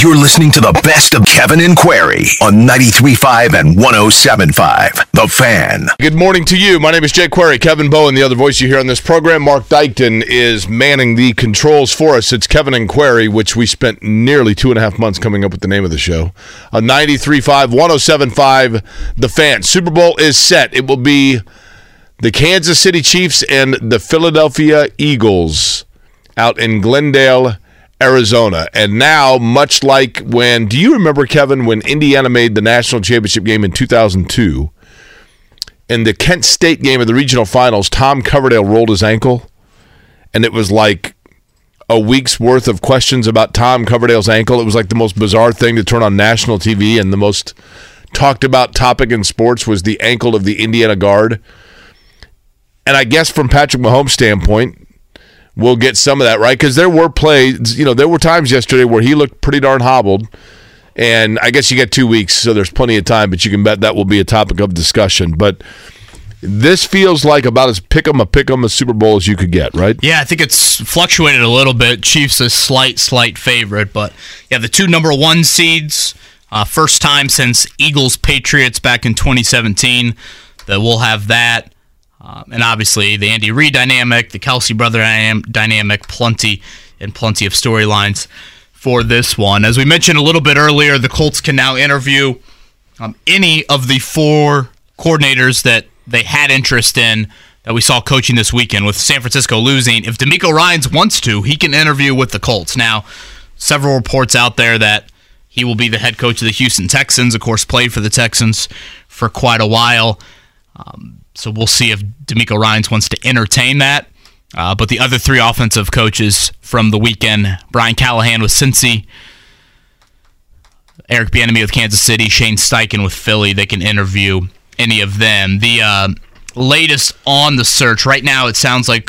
You're listening to the best of Kevin and Query on 93.5 and 107.5. The Fan. Good morning to you. My name is Jake Query. Kevin Bowen, the other voice you hear on this program. Mark Dykton is manning the controls for us. It's Kevin and Query, which we spent nearly two and a half months coming up with the name of the show. On 93.5, 107.5, The Fan. Super Bowl is set. It will be the Kansas City Chiefs and the Philadelphia Eagles out in Glendale, Arizona. And now, much like when, do you remember, Kevin, when Indiana made the national championship game in 2002? In the Kent State game of the regional finals, Tom Coverdale rolled his ankle, and it was like a week's worth of questions about Tom Coverdale's ankle. It was like the most bizarre thing to turn on national TV, and the most talked about topic in sports was the ankle of the Indiana guard. And I guess from Patrick Mahomes' standpoint, we'll get some of that right because there were plays. You know, there were times yesterday where he looked pretty darn hobbled. And I guess you get two weeks, so there's plenty of time. But you can bet that will be a topic of discussion. But this feels like about as pick 'em a pick 'em a Super Bowl as you could get, right? Yeah, I think it's fluctuated a little bit. Chiefs a slight, slight favorite, but yeah, the two number one seeds, uh, first time since Eagles Patriots back in 2017 that we'll have that, um, and obviously the Andy Reid dynamic, the Kelce brother dynam- dynamic, plenty and plenty of storylines for this one. As we mentioned a little bit earlier, the Colts can now interview um, any of the four coordinators that they had interest in that we saw coaching this weekend with San Francisco losing. If DeMeco Ryans wants to, he can interview with the Colts. Now, several reports out there that he will be the head coach of the Houston Texans. Of course, played for the Texans for quite a while. Um, so we'll see if DeMeco Ryans wants to entertain that. Uh, but the other three offensive coaches from the weekend, Brian Callahan with Cincy, Eric Bieniemy with Kansas City, Shane Steichen with Philly, they can interview any of them. The uh, latest on the search right now, it sounds like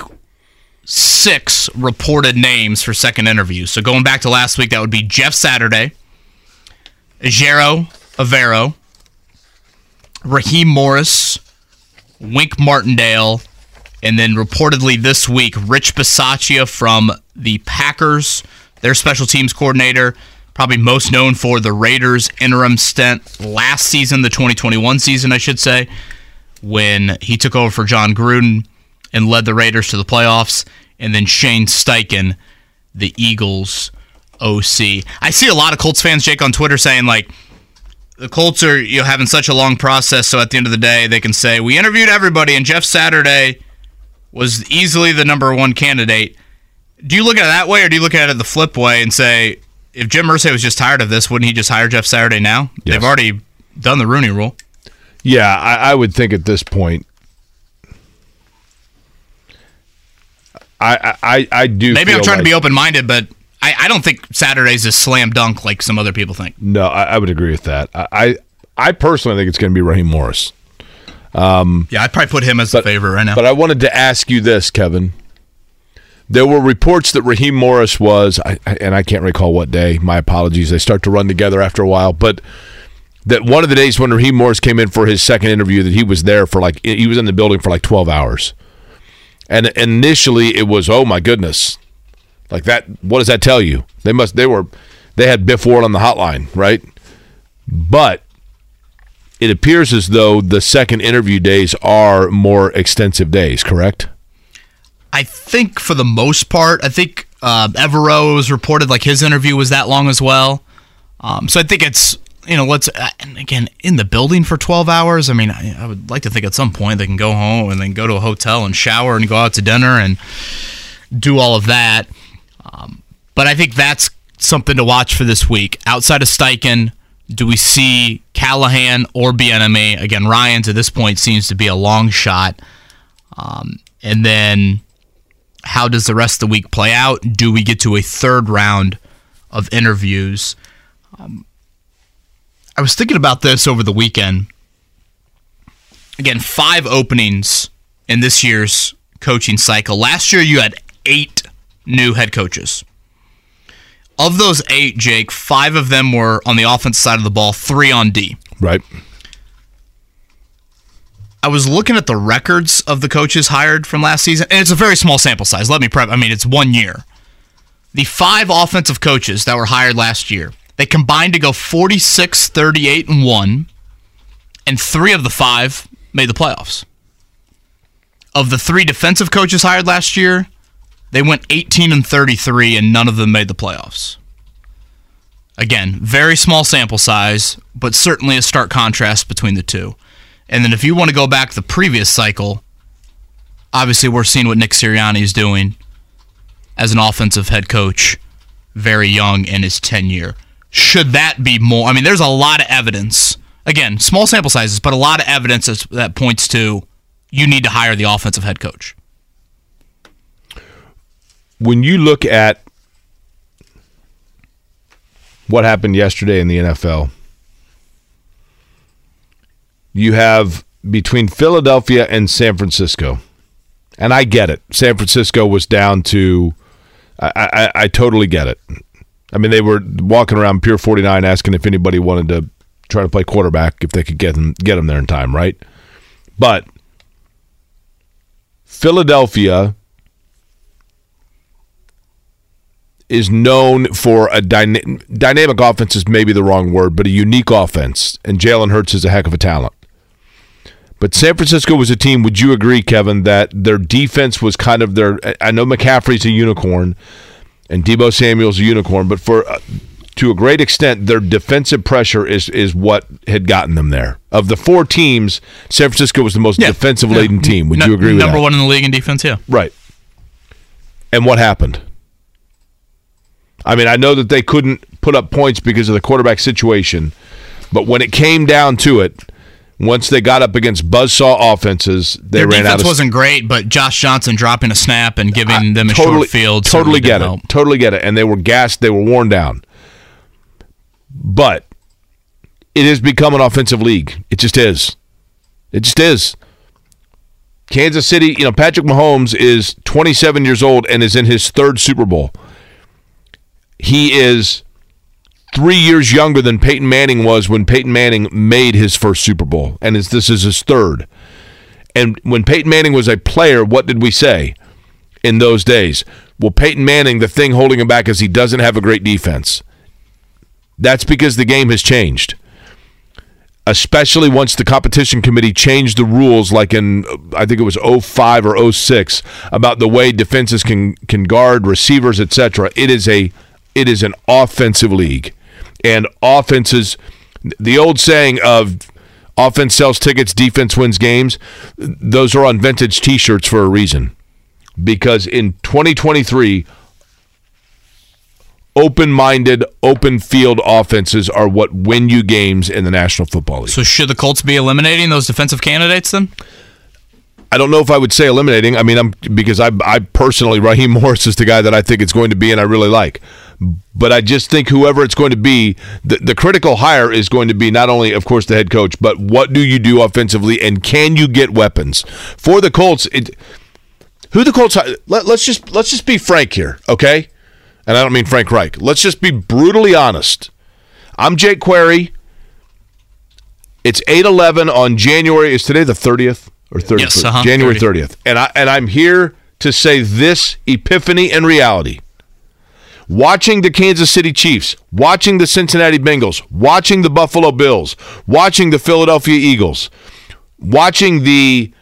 six reported names for second interviews. So going back to last week, that would be Jeff Saturday, Ejiro Evero, Raheem Morris, Wink Martindale, and then reportedly this week, Rich Bisaccia from the Packers, their special teams coordinator, probably most known for the Raiders' interim stint last season, the 2021 season, I should say, when he took over for Jon Gruden and led the Raiders to the playoffs, and then Shane Steichen, the Eagles' OC. I see a lot of Colts fans, Jake, on Twitter saying like the Colts are you know having such a long process, so at the end of the day, they can say we interviewed everybody, and Jeff Saturday was easily the number one candidate. Do you look at it that way, or do you look at it the flip way and say if Jim Irsay was just tired of this, wouldn't he just hire Jeff Saturday now? Yes. They've already done the Rooney Rule. Yeah, I, I would think at this point. I I, I do. Maybe I'm trying to be open minded, but I, I don't think Saturday's a slam dunk like some other people think. No, I, I would agree with that. I I, I personally think it's going to be Raheem Morris. Um, yeah, I'd probably put him as the favorite right now. But I wanted to ask you this, Kevin. There were reports that Raheem Morris was, I- and I can't recall what day. My apologies. They start to run together after a while. But that one of the days when Raheem Morris came in for his second interview, that he was there for like he was in the building for like twelve hours. And initially, it was, oh my goodness, like that. What does that tell you? They must. They were. They had Biff Ward on the hotline, right? But it appears as though the second interview days are more extensive days, correct? I think for the most part, I think uh, Evero was reported like his interview was that long as well. Um, so I think it's you know let's uh, and again in the building for 12 hours. I mean, I, I would like to think at some point they can go home and then go to a hotel and shower and go out to dinner and do all of that. Um, but I think that's something to watch for this week. Outside of Steichen, do we see Callahan or Bieniemy? Again, Ryan's at this point seems to be a long shot. Um, and then how does the rest of the week play out? Do we get to a third round of interviews? Um, I was thinking about this over the weekend. Again, five openings in this year's coaching cycle. Last year, you had eight new head coaches. Of those eight, Jake, five of them were on the offense side of the ball, three on D. Right. I was looking at the records of the coaches hired from last season, and it's a very small sample size. Let me prep. I mean, it's one year. The five offensive coaches that were hired last year, they combined to go 46, 38, and 1, and three of the five made the playoffs. Of the three defensive coaches hired last year, they went 18 and 33, and none of them made the playoffs. Again, very small sample size, but certainly a stark contrast between the two. And then if you want to go back the previous cycle, obviously we're seeing what Nick Sirianni is doing as an offensive head coach, very young in his tenure. Should that be more? I mean, there's a lot of evidence. Again, small sample sizes, but a lot of evidence that points to you need to hire the offensive head coach. When you look at what happened yesterday in the NFL, you have between Philadelphia and San Francisco. And I get it. San Francisco was down to I, I, I totally get it. I mean, they were walking around Pier 49 asking if anybody wanted to try to play quarterback if they could get them get them there in time, right? But Philadelphia is known for a dyna- dynamic offense is maybe the wrong word, but a unique offense, and Jalen Hurts is a heck of a talent. But San Francisco was a team. Would you agree, Kevin, that their defense was kind of their? I know McCaffrey's a unicorn, and Deebo Samuel's a unicorn, but for uh, to a great extent, their defensive pressure is is what had gotten them there. Of the four teams, San Francisco was the most Yeah. defensive laden Yeah. team. Would Nu- you agree with Number that? one in the league in defense, yeah. Right. And what happened? I mean, I know that they couldn't put up points because of the quarterback situation, but when it came down to it, once they got up against buzzsaw offenses, they Their ran defense out of wasn't great, but Josh Johnson dropping a snap and giving them a totally, short field. Totally get it. help. Totally get it. And they were gassed. They were worn down. But it has become an offensive league. It just is. It just is. Kansas City, you know, Patrick Mahomes is 27 years old and is in his third Super Bowl. He is three years younger than Peyton Manning was when Peyton Manning made his first Super Bowl, and is, this is his third. And when Peyton Manning was a player, what did we say in those days? Well, Peyton Manning, the thing holding him back is he doesn't have a great defense. That's because the game has changed. Especially once the competition committee changed the rules, like in I think it was 05 or 06, about the way defenses can can guard receivers, etc. It is a it is an offensive league, and offenses. The old saying of offense sells tickets, defense wins games. Those are on vintage T-shirts for a reason, because in 2023 open-minded, open field offenses are what win you games in the National Football League. So should the Colts be eliminating those defensive candidates then? I don't know if I would say eliminating. I mean, I'm because I I personally Raheem Morris is the guy that I think it's going to be and I really like. But I just think whoever it's going to be, the, the critical hire is going to be not only, of course, the head coach, but what do you do offensively and can you get weapons for the Colts? It, who the Colts? Let, let's just let's just be frank here, okay? And I don't mean Frank Reich. Let's just be brutally honest. I'm Jake Query. It's 8-11 on January. Is today the 30th or 31st? Yes, uh-huh, January 30. 30th. And I and I'm here to say this epiphany and reality. Watching the Kansas City Chiefs, watching the Cincinnati Bengals, watching the Buffalo Bills, watching the Philadelphia Eagles, watching the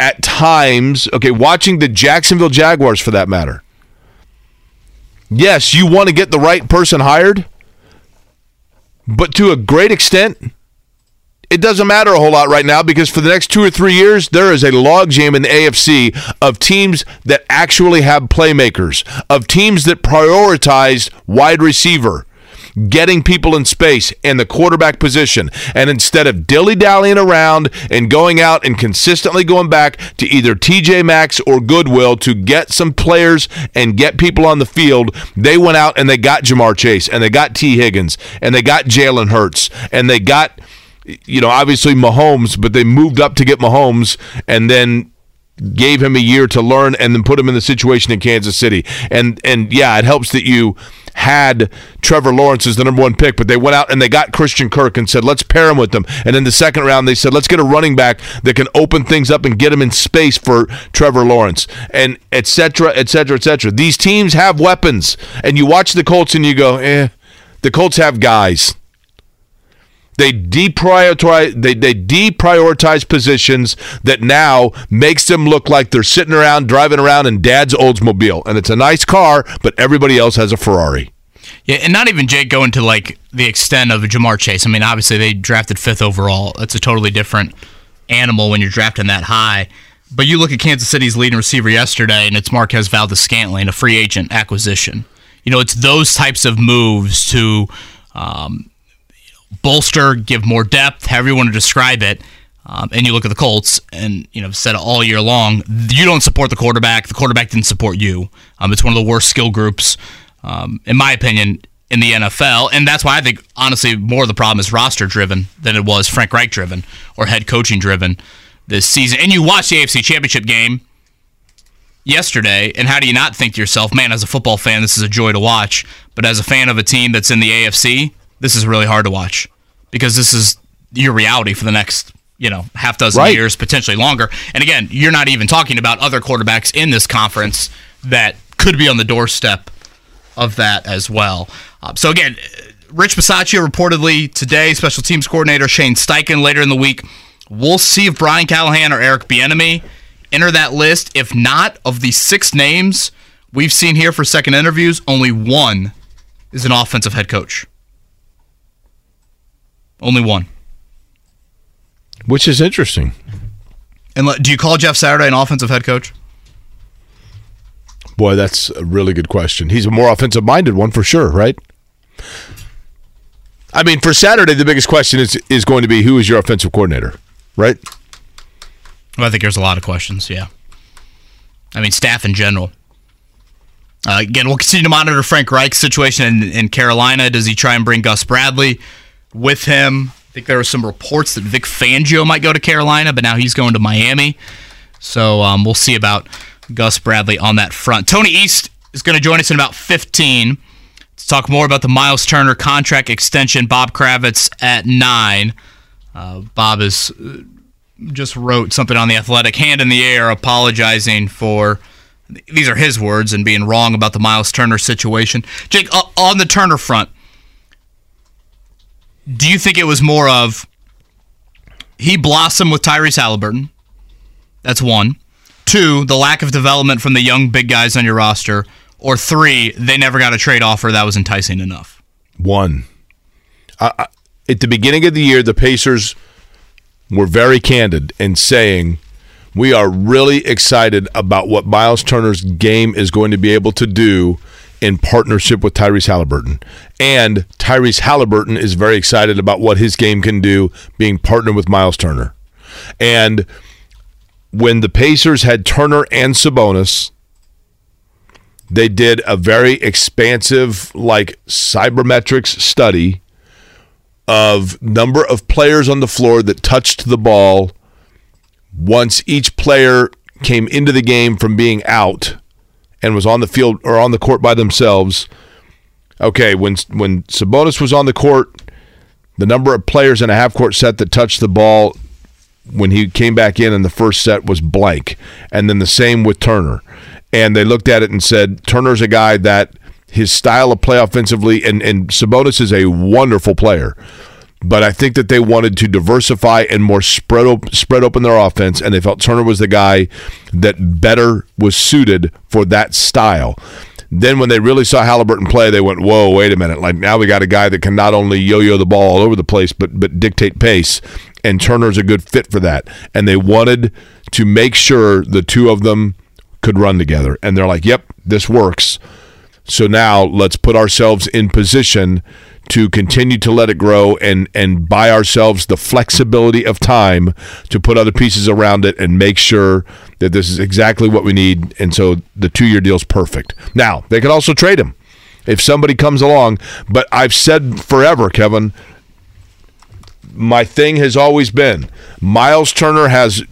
at times, okay, watching the Jacksonville Jaguars for that matter. Yes, you want to get the right person hired, but to a great extent, it doesn't matter a whole lot right now because for the next two or three years, there is a logjam in the AFC of teams that actually have playmakers, of teams that prioritize wide receiver, getting people in space and the quarterback position. And instead of dilly dallying around and going out and consistently going back to either TJ Maxx or Goodwill to get some players and get people on the field, they went out and they got Ja'Marr Chase and they got Tee Higgins and they got Jalen Hurts and they got you know, obviously Mahomes, but they moved up to get Mahomes, and then gave him a year to learn and then put him in the situation in Kansas City. And and yeah, it helps that you had Trevor Lawrence as the number one pick, but they went out and they got Christian Kirk and said, let's pair him with them. And in the second round, they said, let's get a running back that can open things up and get him in space for Trevor Lawrence, and et cetera, et cetera, et cetera. These teams have weapons, and you watch the Colts and you go, eh, the Colts have guys. They deprioritize they, they deprioritize positions that now makes them look like they're sitting around driving around in dad's Oldsmobile. And it's a nice car, but everybody else has a Ferrari. Yeah, and not even Jake going to like the extent of Ja'Marr Chase. I mean, obviously they drafted fifth overall. That's a totally different animal when you're drafting that high. But you look at Kansas City's leading receiver yesterday, and it's Marquez Valdes Scantling, a free agent acquisition. You know, it's those types of moves to um, bolster, give more depth, however you want to describe it. Um, and you look at the Colts, and you know, said all year long, you don't support the quarterback. The quarterback didn't support you. Um, it's one of the worst skill groups, um, in my opinion, in the NFL, and that's why I think honestly more of the problem is roster driven than it was Frank Reich driven or head coaching driven this season. And you watch the AFC Championship game yesterday, and how do you not think to yourself, man, as a football fan, this is a joy to watch, but as a fan of a team that's in the AFC, this is really hard to watch because this is your reality for the next you know half dozen right. years, potentially longer. And again, you're not even talking about other quarterbacks in this conference that could be on the doorstep of that as well. Um, so again, Rich Bisaccia reportedly today, special teams coordinator Shane Steichen later in the week. We'll see if Brian Callahan or Eric Bieniemy enter that list. If not, of the six names we've seen here for second interviews, only one is an offensive head coach. Only one. Which is interesting. And do you call Jeff Saturday an offensive head coach? Boy, that's a really good question. He's a more offensive minded one for sure, right? I mean, for Saturday, the biggest question is is going to be who is your offensive coordinator, right? Well, I think there's a lot of questions. Yeah, I mean, staff in general. Uh, again, we'll continue to monitor Frank Reich's situation in, in Carolina. Does he try and bring Gus Bradley? With him. I think there were some reports that Vic Fangio might go to Carolina, but now he's going to Miami. So um, we'll see about Gus Bradley on that front. Tony East is going to join us in about 15 to talk more about the Miles Turner contract extension. Bob Kravitz at 9. Uh, Bob is uh, just wrote something on the athletic hand in the air apologizing for these are his words and being wrong about the Miles Turner situation. Jake, on the Turner front, do you think it was more of he blossomed with Tyrese Halliburton? That's one. Two, the lack of development from the young big guys on your roster. Or three, they never got a trade offer that was enticing enough. One. at the beginning of the year, the Pacers were very candid in saying, we are really excited about what Miles Turner's game is going to be able to do in partnership with Tyrese Halliburton. And Tyrese Halliburton is very excited about what his game can do being partnered with Miles Turner. And when the Pacers had Turner and Sabonis, they did a very expansive, like cybermetrics study of number of players on the floor that touched the ball once each player came into the game from being out and was on the field or on the court by themselves. Okay, when when Sabonis was on the court, the number of players in a half court set that touched the ball when he came back in in the first set was blank, and then the same with Turner. And they looked at it and said Turner's a guy that his style of play offensively, and and Sabonis is a wonderful player but I think that they wanted to diversify and more spread op- spread open their offense, and they felt Turner was the guy that better was suited for that style. Then when they really saw Halliburton play, they went, "Whoa, wait a minute! Like now we got a guy that can not only yo-yo the ball all over the place, but but dictate pace." And Turner's a good fit for that. And they wanted to make sure the two of them could run together. And they're like, "Yep, this works." So now let's put ourselves in position to continue to let it grow and and buy ourselves the flexibility of time to put other pieces around it and make sure that this is exactly what we need and so the 2-year deal is perfect. Now, they could also trade him if somebody comes along, but I've said forever, Kevin, my thing has always been Miles Turner has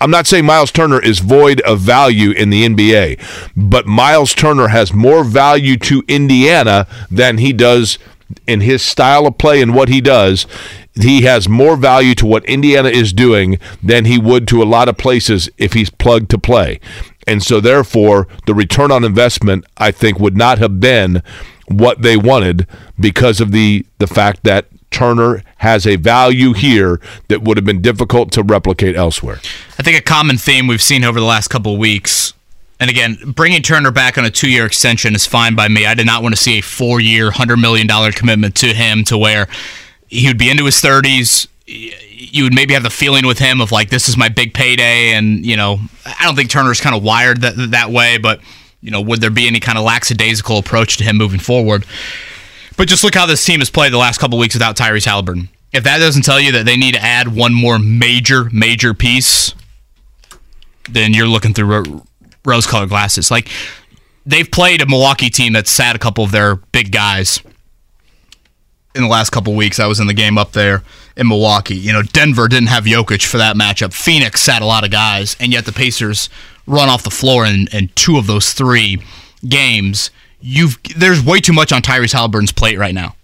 I'm not saying Miles Turner is void of value in the NBA, but Miles Turner has more value to Indiana than he does in his style of play and what he does. He has more value to what Indiana is doing than he would to a lot of places if he's plugged to play. And so, therefore, the return on investment, I think, would not have been what they wanted because of the the fact that Turner has a value here that would have been difficult to replicate elsewhere. I think a common theme we've seen over the last couple of weeks, and again, bringing Turner back on a two year extension is fine by me. I did not want to see a four year, $100 million commitment to him to where he would be into his 30s. You would maybe have the feeling with him of like, this is my big payday. And, you know, I don't think Turner's kind of wired that, that way, but, you know, would there be any kind of lackadaisical approach to him moving forward? But just look how this team has played the last couple weeks without Tyrese Halliburton. If that doesn't tell you that they need to add one more major, major piece, then you're looking through rose colored glasses. Like, they've played a Milwaukee team that's sat a couple of their big guys in the last couple weeks. I was in the game up there in Milwaukee. You know, Denver didn't have Jokic for that matchup. Phoenix sat a lot of guys, and yet the Pacers run off the floor in, in two of those three games you've there's way too much on Tyrese Halliburton's plate right now.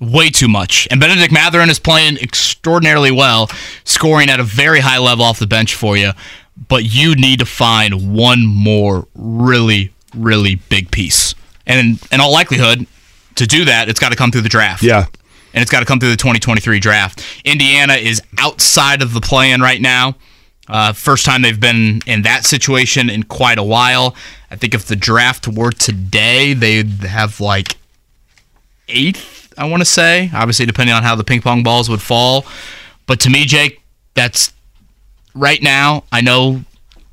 Way too much. And Bennedict Mathurin is playing extraordinarily well, scoring at a very high level off the bench for you. But you need to find one more really, really big piece. And in all likelihood, to do that, it's got to come through the draft. Yeah. And it's got to come through the 2023 draft. Indiana is outside of the play in right now. Uh, first time they've been in that situation in quite a while. I think if the draft were today, they'd have like eighth, I want to say. Obviously, depending on how the ping pong balls would fall. But to me, Jake, that's right now. I know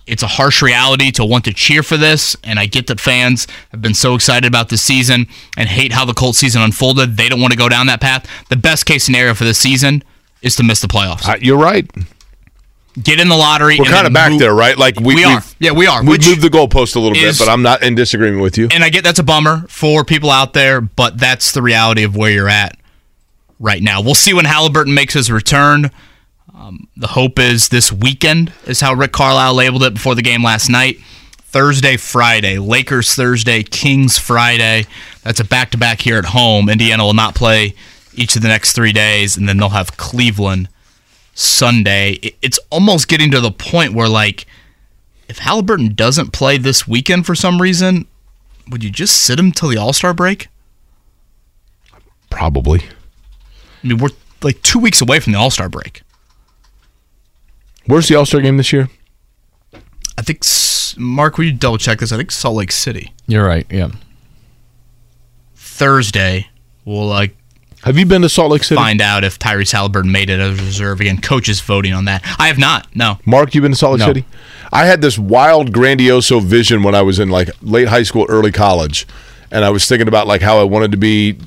it's a harsh reality to want to cheer for this, and I get that fans have been so excited about this season and hate how the Colts season unfolded. They don't want to go down that path. The best case scenario for this season is to miss the playoffs. Uh, you're right get in the lottery. We're kind of back move. there, right? Like we, we are. Yeah, we are. We moved the goalpost a little is, bit, but I'm not in disagreement with you. And I get that's a bummer for people out there, but that's the reality of where you're at right now. We'll see when Halliburton makes his return. Um, the hope is this weekend is how Rick Carlisle labeled it before the game last night. Thursday, Friday, Lakers Thursday, Kings Friday. That's a back to back here at home. Indiana will not play each of the next three days, and then they'll have Cleveland Sunday. It's almost getting to the point where, like, if Halliburton doesn't play this weekend for some reason, would you just sit him till the All Star break? Probably. I mean, we're like two weeks away from the All Star break. Where's the All Star game this year? I think, Mark, will you double check this? I think Salt Lake City. You're right, yeah. Thursday, we'll like have you been to Salt Lake City? Find out if Tyrese Halliburton made it as a reserve again. Coaches voting on that. I have not. No. Mark, you been to Salt Lake no. City? I had this wild, grandioso vision when I was in like late high school, early college, and I was thinking about like how I wanted to be,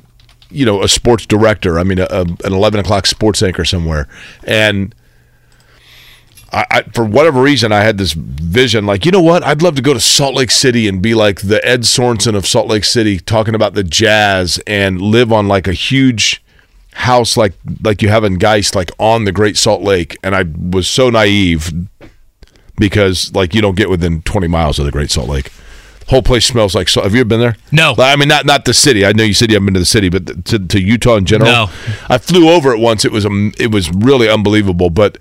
you know, a sports director. I mean, a, a, an eleven o'clock sports anchor somewhere, and I, I, for whatever reason, I had this vision like, you know what? I'd love to go to Salt Lake City and be like the Ed Sorensen of Salt Lake City, talking about the Jazz and live on like a huge house like like you have in Geist, like on the Great Salt Lake. And I was so naive because like you don't get within 20 miles of the Great Salt Lake. Whole place smells like salt. Have you ever been there? No. I mean, not not the city. I know you said you haven't been to the city, but to, to Utah in general. No. I flew over it once. It was um, it was really unbelievable, but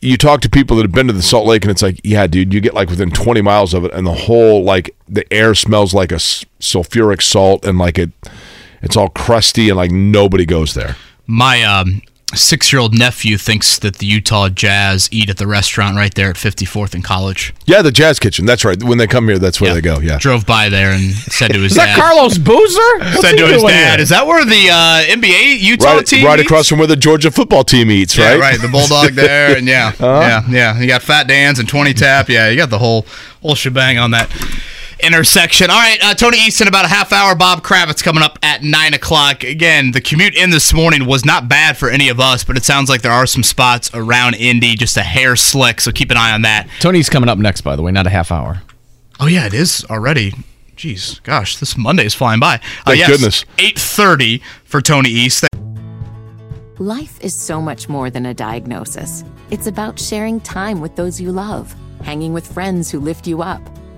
you talk to people that have been to the Salt Lake, and it's like, yeah, dude, you get like within 20 miles of it, and the whole like the air smells like a sulfuric salt, and like it, it's all crusty, and like nobody goes there. My um, six year old nephew thinks that the Utah Jazz eat at the restaurant right there at 54th and College. Yeah, the Jazz Kitchen. That's right. When they come here, that's where yeah. they go. Yeah. Drove by there and said to his is dad. Is that Carlos Boozer? Said to his dad, here? is that where the uh, NBA Utah right, team Right eats? across from where the Georgia football team eats, right? Yeah, right. The Bulldog there. And yeah, uh-huh. yeah, yeah. You got Fat Dan's and 20 Tap. Yeah, you got the whole, whole shebang on that intersection. All right, uh, Tony Easton, about a half hour. Bob Kravitz coming up at 9 o'clock. Again, the commute in this morning was not bad for any of us, but it sounds like there are some spots around Indy just a hair slick, so keep an eye on that. Tony's coming up next, by the way, not a half hour. Oh, yeah, it is already. Jeez, gosh, this Monday is flying by. Uh, Thank yes, goodness. 8.30 for Tony East. Life is so much more than a diagnosis. It's about sharing time with those you love, hanging with friends who lift you up,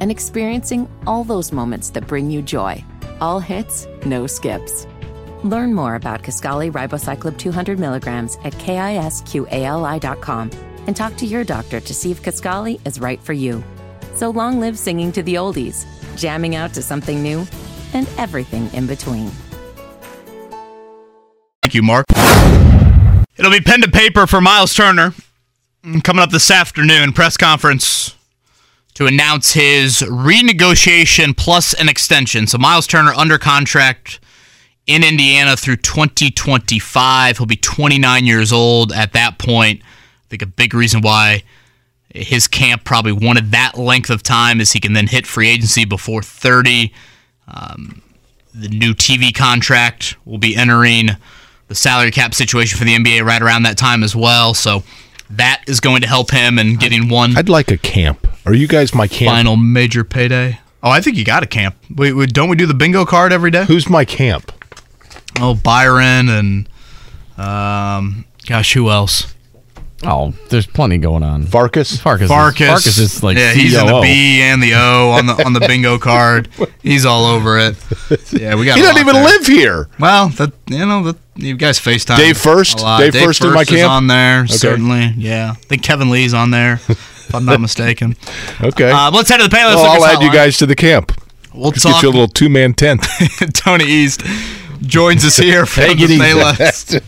and experiencing all those moments that bring you joy. All hits, no skips. Learn more about Kisqali Ribociclib 200 milligrams at kisqali.com and talk to your doctor to see if Kisqali is right for you. So long live singing to the oldies, jamming out to something new, and everything in between. Thank you, Mark. It'll be pen to paper for Miles Turner coming up this afternoon. Press conference to announce his renegotiation plus an extension. So Miles Turner under contract in Indiana through 2025. He'll be 29 years old at that point. I think a big reason why his camp probably wanted that length of time is he can then hit free agency before 30. Um, the new TV contract will be entering the salary cap situation for the NBA right around that time as well. So that is going to help him and getting one I'd like a camp. Are you guys my camp? final major payday. Oh, I think you got a camp. Wait, wait, don't we do the bingo card every day? Who's my camp? Oh, Byron and um, gosh, who else? Oh, there's plenty going on. Farkas? Farkas. Farkas. Is, Farkas is like yeah, he's in the B and the O on the on the bingo card. He's all over it. Yeah, we got. He doesn't even there. live here. Well, that you know that you guys FaceTime. Dave First? lot. Dave First in my is camp? on there certainly. Yeah, I think Kevin Lee's on there if I'm not mistaken. Okay. Uh, let's head to the Payless well, I'll add you guys to the camp. We'll Just get talk. you a little two man tent. Tony East joins us here from Take the. Payless,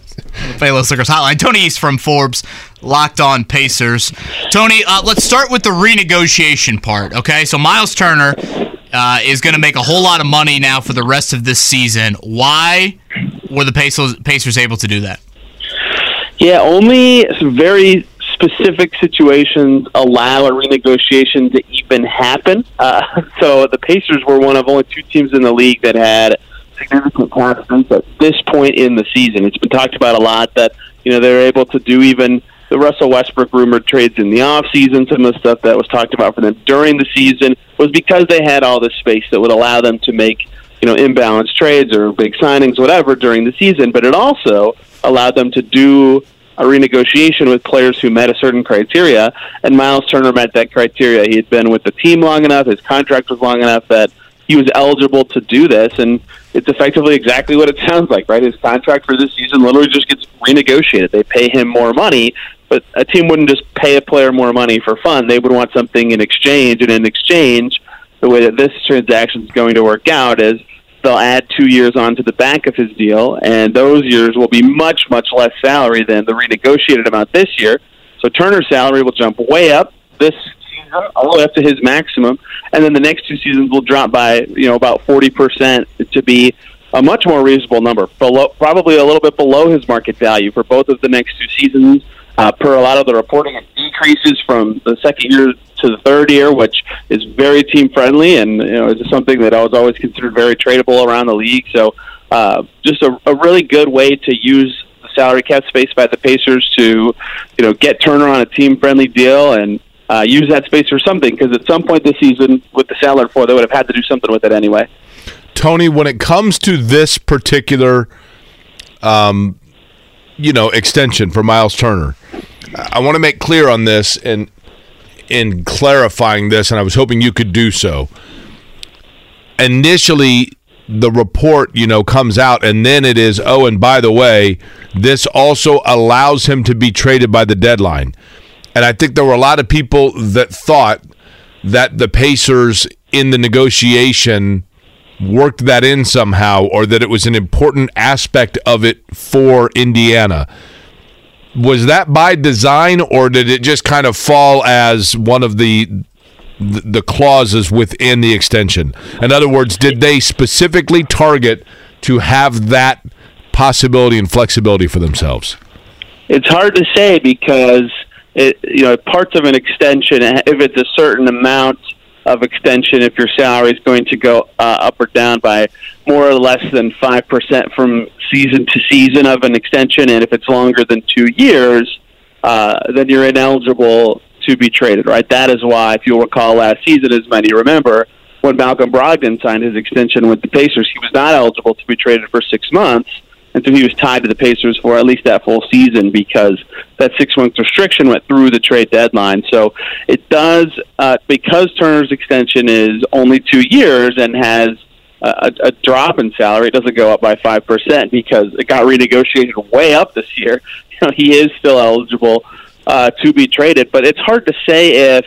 Payless Liquors Hotline. Tony East from Forbes, Locked On Pacers. Tony, uh, let's start with the renegotiation part. Okay, so Miles Turner uh, is going to make a whole lot of money now for the rest of this season. Why were the Pacers, Pacers able to do that? Yeah, only some very specific situations allow a renegotiation to even happen. Uh, so the Pacers were one of only two teams in the league that had significant cap space at this point in the season. It's been talked about a lot that you know they're able to do even the Russell Westbrook rumored trades in the off season. Some of the stuff that was talked about for them during the season was because they had all this space that would allow them to make you know imbalanced trades or big signings, whatever, during the season. But it also allowed them to do a renegotiation with players who met a certain criteria, and Miles Turner met that criteria. He had been with the team long enough, his contract was long enough that he was eligible to do this, and it's effectively exactly what it sounds like, right? His contract for this season literally just gets renegotiated. They pay him more money, but a team wouldn't just pay a player more money for fun. They would want something in exchange, and in exchange, the way that this transaction is going to work out is they'll add two years onto the back of his deal, and those years will be much, much less salary than the renegotiated amount this year. So Turner's salary will jump way up this season, all the way up to his maximum, and then the next two seasons will drop by, you know, about forty percent to be a much more reasonable number, below, probably a little bit below his market value for both of the next two seasons. Uh, per a lot of the reporting, it decreases from the second year to the third year, which is very team friendly and you know is something that I was always considered very tradable around the league. So, uh, just a, a really good way to use the salary cap space by the Pacers to you know get Turner on a team friendly deal and uh, use that space for something. Because at some point this season, with the salary floor, they would have had to do something with it anyway. Tony, when it comes to this particular, um, you know, extension for Miles Turner, I want to make clear on this and in clarifying this, and I was hoping you could do so. Initially, the report, you know, comes out, and then it is, oh, and by the way, this also allows him to be traded by the deadline. And I think there were a lot of people that thought that the Pacers in the negotiation worked that in somehow or that it was an important aspect of it for Indiana. Was that by design or did it just kind of fall as one of the the clauses within the extension? In other words, did they specifically target to have that possibility and flexibility for themselves? It's hard to say because it, you know parts of an extension, if it's a certain amount of extension, if your salary is going to go uh, up or down by more or less than five percent from season to season of an extension, and if it's longer than two years, uh, then you're ineligible to be traded. Right? That is why, if you'll recall, last season, as many remember, when Malcolm Brogdon signed his extension with the Pacers, he was not eligible to be traded for six months. And so he was tied to the Pacers for at least that full season because that six month restriction went through the trade deadline. So it does, uh, because Turner's extension is only two years and has a, a drop in salary, it doesn't go up by 5% because it got renegotiated way up this year. You know, he is still eligible uh, to be traded, but it's hard to say if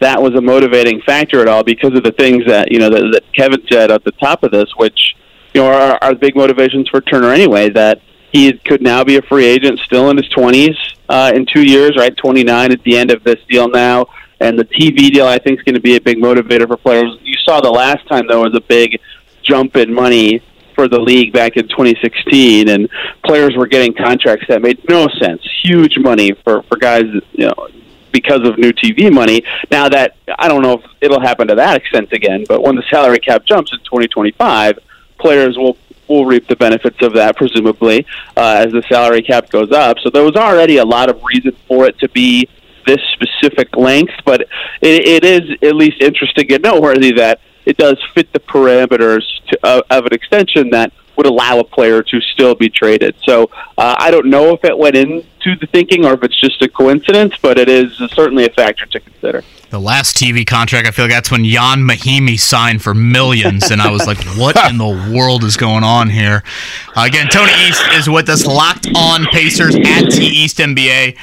that was a motivating factor at all because of the things that you know that, that Kevin said at the top of this, which you know are, are big motivations for Turner anyway. That he could now be a free agent, still in his twenties, uh, in two years, right? Twenty nine at the end of this deal now, and the TV deal I think is going to be a big motivator for players. You saw the last time there was a big jump in money for the league back in 2016, and players were getting contracts that made no sense, huge money for for guys, you know, because of new TV money. Now that I don't know if it'll happen to that extent again, but when the salary cap jumps in 2025, players will will reap the benefits of that presumably uh, as the salary cap goes up. So there was already a lot of reason for it to be this specific length, but it, it is at least interesting and noteworthy that it does fit the parameters to, uh, of an extension that would allow a player to still be traded. So uh, I don't know if it went into the thinking or if it's just a coincidence, but it is certainly a factor to consider. The last TV contract, I feel like that's when Ian Mahinmi signed for millions, and I was like, "What in the world is going on here?" Uh, again, Tony East is with us, locked on Pacers at T East NBA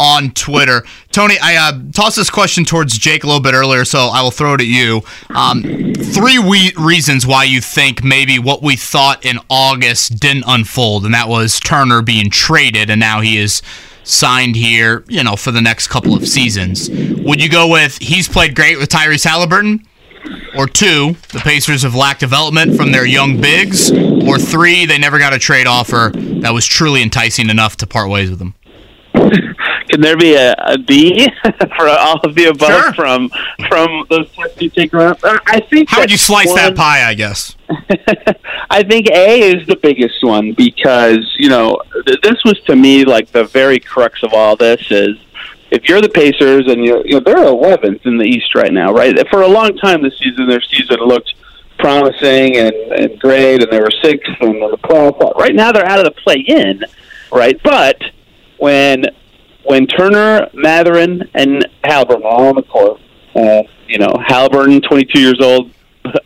on Twitter. Tony, I uh, tossed this question towards Jake a little bit earlier, so I will throw it at you. Um, three we- reasons why you think maybe what we thought in August didn't unfold, and that was Turner being traded, and now he is signed here, you know, for the next couple of seasons. Would you go with he's played great with Tyrese Halliburton? Or two, the Pacers have lacked development from their young bigs? Or three, they never got a trade offer that was truly enticing enough to part ways with them? Can there be a, a D for all of the above Sure. from from those tests you take around? Uh, I think. How would you slice that pie, I guess? I think A is the biggest one because you know th- this was to me like the very crux of all this is if you're the Pacers and you're, you know they're 11th in the East right now, right? For a long time this season, their season looked promising and, and great, and they were sixth and the playoff. Right now, they're out of the play-in, right? But when when Turner, Mathurin, and Halliburton are on the court, uh, you know Halliburton, 22 years old,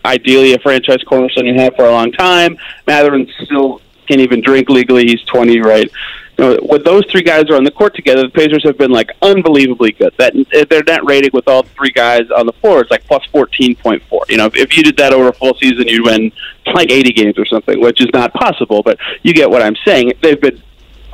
ideally a franchise cornerstone you have for a long time. Mathurin still can't even drink legally. He's 20, right? You know, when those three guys are on the court together, the Pacers have been like unbelievably good. That their net rating with all three guys on the floor is like plus 14.4. You know, if, if you did that over a full season, you'd win like 80 games or something, which is not possible. But you get what I'm saying. They've been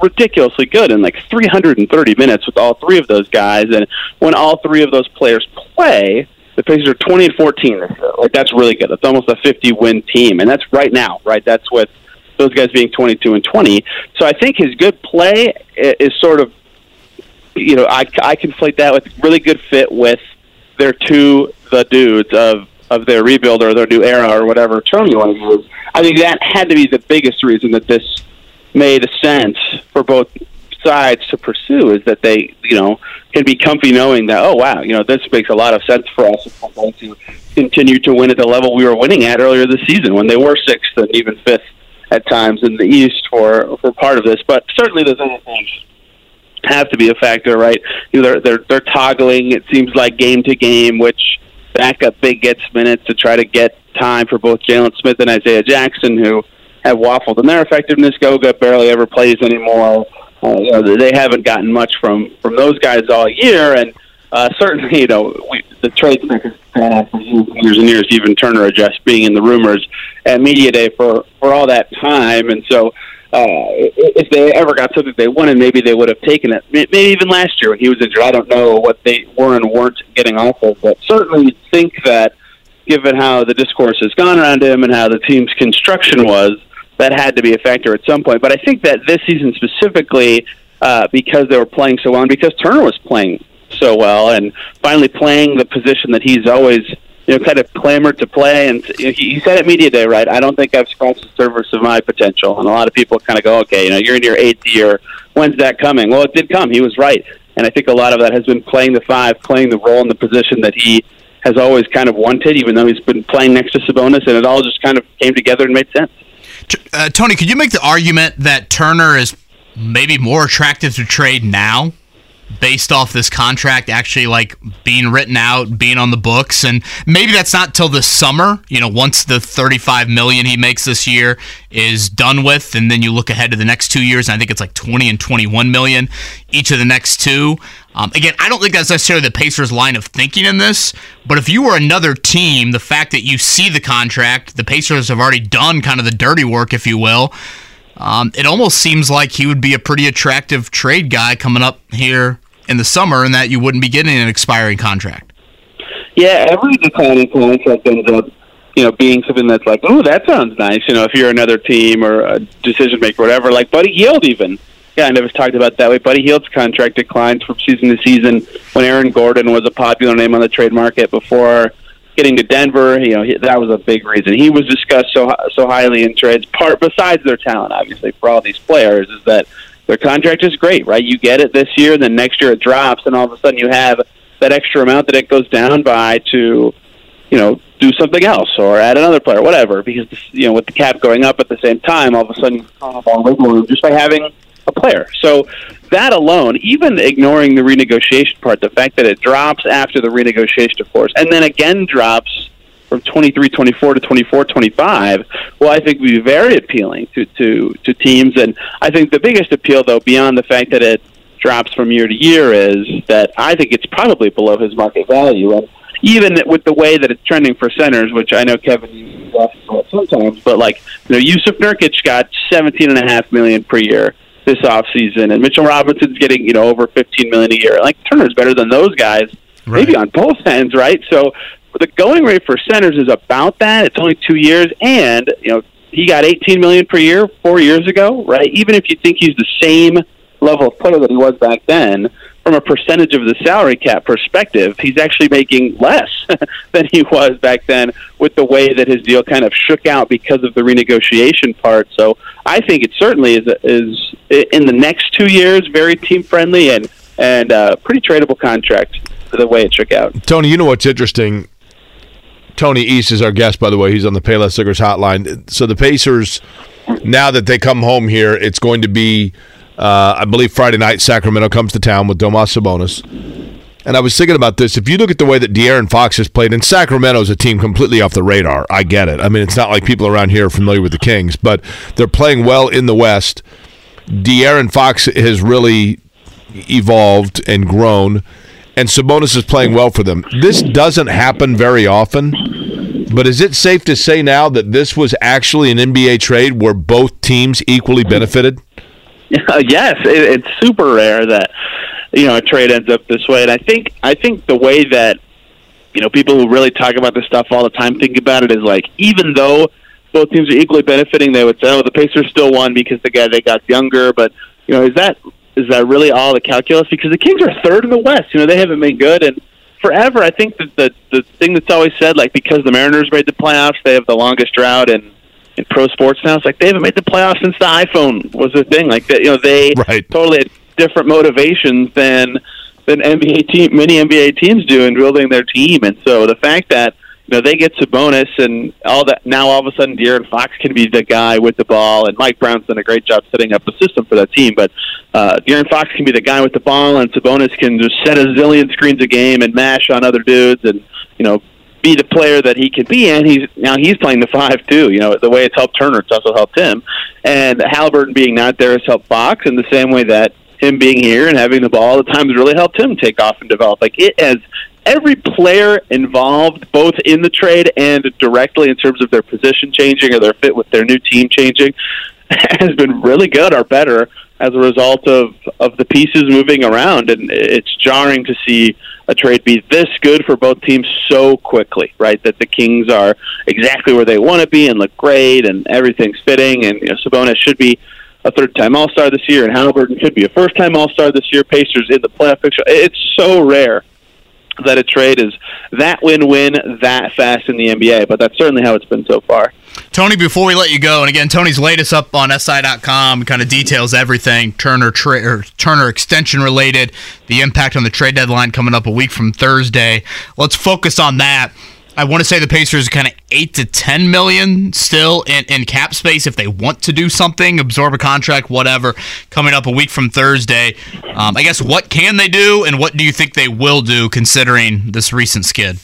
ridiculously good in like 330 minutes with all three of those guys. And when all three of those players play, the Pacers are 20 and 14. Like that's really good. That's almost a 50 win team, and that's right now, right? That's with those guys being 22 and 20. So I think his good play is sort of, you know, I I conflate that with really good fit with their two the dudes of of their rebuild or their new era or whatever term you want to use. I think that had to be the biggest reason that this made sense for both sides to pursue is that they, you know, can be comfy knowing that, oh wow, you know, this makes a lot of sense for us if we're going to continue to win at the level we were winning at earlier this season when they were sixth and even fifth at times in the East for for part of this. But certainly other things have to be a factor, right? You know, they're they're they're toggling. It seems like game to game, which backup big gets minutes to try to get time for both Jalen Smith and Isaiah Jackson, who have waffled in their effectiveness. Goga barely ever plays anymore. Uh, you know, they haven't gotten much from from those guys all year, and uh, certainly, you know, we, the trade on for years years and years. Even Turner just being in the rumors at media day for for all that time, and so uh, if they ever got something they wanted, maybe they would have taken it. Maybe even last year when he was injured. I don't know what they were and weren't getting off of, but certainly think that given how the discourse has gone around him and how the team's construction was, that had to be a factor at some point. But I think that this season specifically, uh, because they were playing so well, and because Turner was playing so well, and finally playing the position that he's always you know kind of clamored to play. And you know, he, he said at media day, right? I don't think I've scratched the surface of my potential. And a lot of people kind of go, okay, you know, you're in your eighth year. When's that coming? Well, it did come. He was right, and I think a lot of that has been playing the five, playing the role in the position that he has always kind of wanted, even though he's been playing next to Sabonis, and it all just kind of came together and made sense. Uh, Tony, could you make the argument that Turner is maybe more attractive to trade now based off this contract actually like being written out, being on the books, and maybe that's not till the summer. You know, once the 35 million he makes this year is done with, and then you look ahead to the next two years. And I think it's like 20 and 21 million each of the next two. Um, again, I don't think that's necessarily the Pacers' line of thinking in this, but if you were another team, the fact that you see the contract, the Pacers have already done kind of the dirty work, if you will. Um, it almost seems like he would be a pretty attractive trade guy coming up here in the summer, and that you wouldn't be getting an expiring contract. Yeah, every declining contract ends up, you know, being something that's like, oh, that sounds nice. You know, if you're another team or a decision maker, whatever. Like Buddy Hield, even kind of talked about that way. Buddy Hield's contract declines from season to season when Aaron Gordon was a popular name on the trade market before getting to Denver. You know, that was a big reason. He was discussed so so highly in trades. Part besides their talent, obviously, for all these players, is that their contract is great, right? You get it this year, and then next year it drops, and all of a sudden you have that extra amount that it goes down by to, you know, do something else or add another player, whatever. Because you know, with the cap going up at the same time, all of a sudden you just by having a player. So that alone, even ignoring the renegotiation part, the fact that it drops after the renegotiation, of course, and then again drops from 23 24 to 24 25 well i think would be very appealing to, to to teams. And i think the biggest appeal though beyond the fact that it drops from year to year is that i think it's probably below his market value. And even with the way that it's trending for centers which i know kevin sometimes but like you know jusuf nurkic got 17 and a half million per year this off season and mitchell robinson's getting you know over 15 million a year like turner's better than those guys Right. maybe on both ends, right? So the going rate for centers is about that. It's only two years, and you know he got 18 million per year four years ago, right? Even if you think he's the same level of player that he was back then, from a percentage of the salary cap perspective, he's actually making less than he was back then with the way that his deal kind of shook out because of the renegotiation part. So I think it certainly is is in the next two years very team friendly and and uh, pretty tradable contract the way it shook out. Tony, you know what's interesting? Tony East is our guest, by the way. He's on the Payless Liquors hotline. So the Pacers, now that they come home here, it's going to be, uh, I believe, Friday night. Sacramento comes to town with Domas Sabonis. And I was thinking about this. If you look at the way that De'Aaron Fox has played, and Sacramento is a team completely off the radar. I get it. I mean, it's not like people around here are familiar with the Kings, but they're playing well in the West. De'Aaron Fox has really evolved and grown and Sabonis is playing well for them. This doesn't happen very often, but is it safe to say now that this was actually an NBA trade where both teams equally benefited? Uh, yes, it, it's super rare that you know a trade ends up this way, and I think I think the way that you know people who really talk about this stuff all the time think about it is like even though both teams are equally benefiting, they would say, "Oh, the Pacers still won because the guy they got younger." But you know, is that is that really all the calculus? Because the Kings are third in the West. You know, they haven't been good, and forever, I think that the the thing that's always said, like because the Mariners made the playoffs, they have the longest drought in in pro sports now. It's like they haven't made the playoffs since the iPhone was a thing. Like that, you know, they right. totally had different motivations than than NBA team, many NBA teams do in building their team. And so the fact that you know, they get Sabonis and all that. Now all of a sudden, De'Aaron Fox can be the guy with the ball, and Mike Brown's done a great job setting up the system for that team. But uh, De'Aaron Fox can be the guy with the ball, and Sabonis can just set a zillion screens a game and mash on other dudes, and you know, be the player that he can be. And he's now he's playing the five too. You know, the way it's helped Turner, it's also helped him. And Halliburton being not there has helped Fox in the same way that him being here and having the ball at times really helped him take off and develop. Like it has every player involved, both in the trade and directly in terms of their position changing or their fit with their new team changing, has been really good or better as a result of of the pieces moving around. And it's jarring to see a trade be this good for both teams so quickly, right? That the Kings are exactly where they want to be and look great and everything's fitting. And you know, Sabonis should be a third time All Star this year, and Halliburton should be a first time All Star this year. Pacers in the playoff picture. It's so rare that a trade is that win win that fast in the NBA, but that's certainly how it's been so far. Tony, before we let you go, and again, Tony's latest up on SI.com kind of details everything Turner tra- or Turner extension related, the impact on the trade deadline coming up a week from Thursday. Let's focus on that. I want to say the Pacers are kind of eight to ten million still in, in cap space if they want to do something, absorb a contract, whatever. Coming up a week from Thursday, um, I guess what can they do, and what do you think they will do considering this recent skid?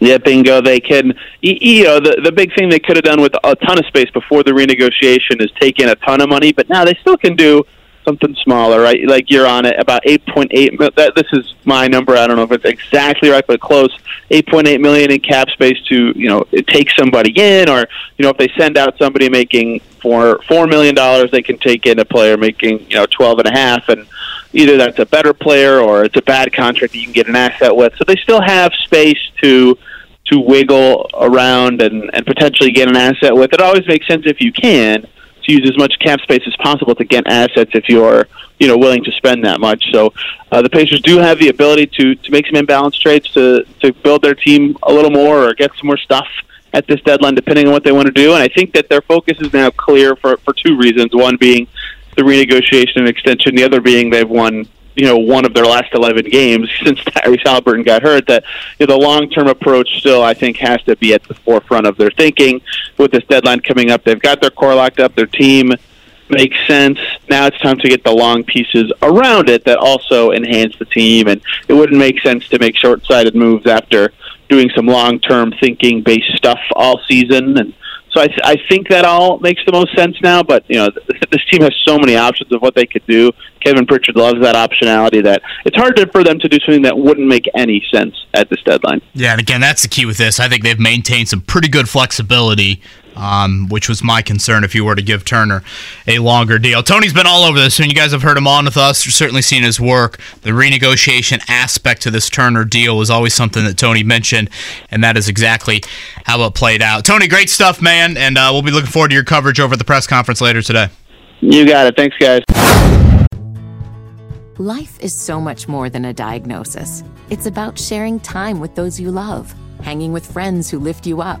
Yeah, bingo. They can. You know, the the big thing they could have done with a ton of space before the renegotiation is take in a ton of money, but now they still can do something smaller, right? Like you're on it about 8.8. That this is my number. I don't know if it's exactly right, but close. 8.8 million in cap space to you know take somebody in, or you know if they send out somebody making four four million dollars, they can take in a player making you know 12 and a half, and either that's a better player or it's a bad contract you can get an asset with. So they still have space to to wiggle around and, and potentially get an asset with. It always makes sense if you can to use as much cap space as possible to get assets if you're you know willing to spend that much. So uh, the Pacers do have the ability to to make some imbalance trades to to build their team a little more or get some more stuff at this deadline, depending on what they want to do. And I think that their focus is now clear for for two reasons. One being the renegotiation and extension. The other being they've won you know one of their last 11 games since Tyrese Halliburton got hurt that you know, the long-term approach still I think has to be at the forefront of their thinking with this deadline coming up. They've got their core locked up. Their team makes sense. Now it's time to get the long pieces around it that also enhance the team. And it wouldn't make sense to make short-sighted moves after doing some long-term thinking based stuff all season. And so I, th- I think that all makes the most sense now. But you know, th- this team has so many options of what they could do. Kevin Pritchard loves that optionality. That it's hard to, for them to do something that wouldn't make any sense at this deadline. Yeah, and again, that's the key with this. I think they've maintained some pretty good flexibility um, which was my concern if you were to give Turner a longer deal. Tony's been all over this, and you guys have heard him on with us. You've certainly seen his work. The renegotiation aspect to this Turner deal was always something that Tony mentioned, and that is exactly how it played out. Tony, great stuff, man, and uh, we'll be looking forward to your coverage over at the press conference later today. You got it. Thanks, guys. Life is so much more than a diagnosis. It's about sharing time with those you love, hanging with friends who lift you up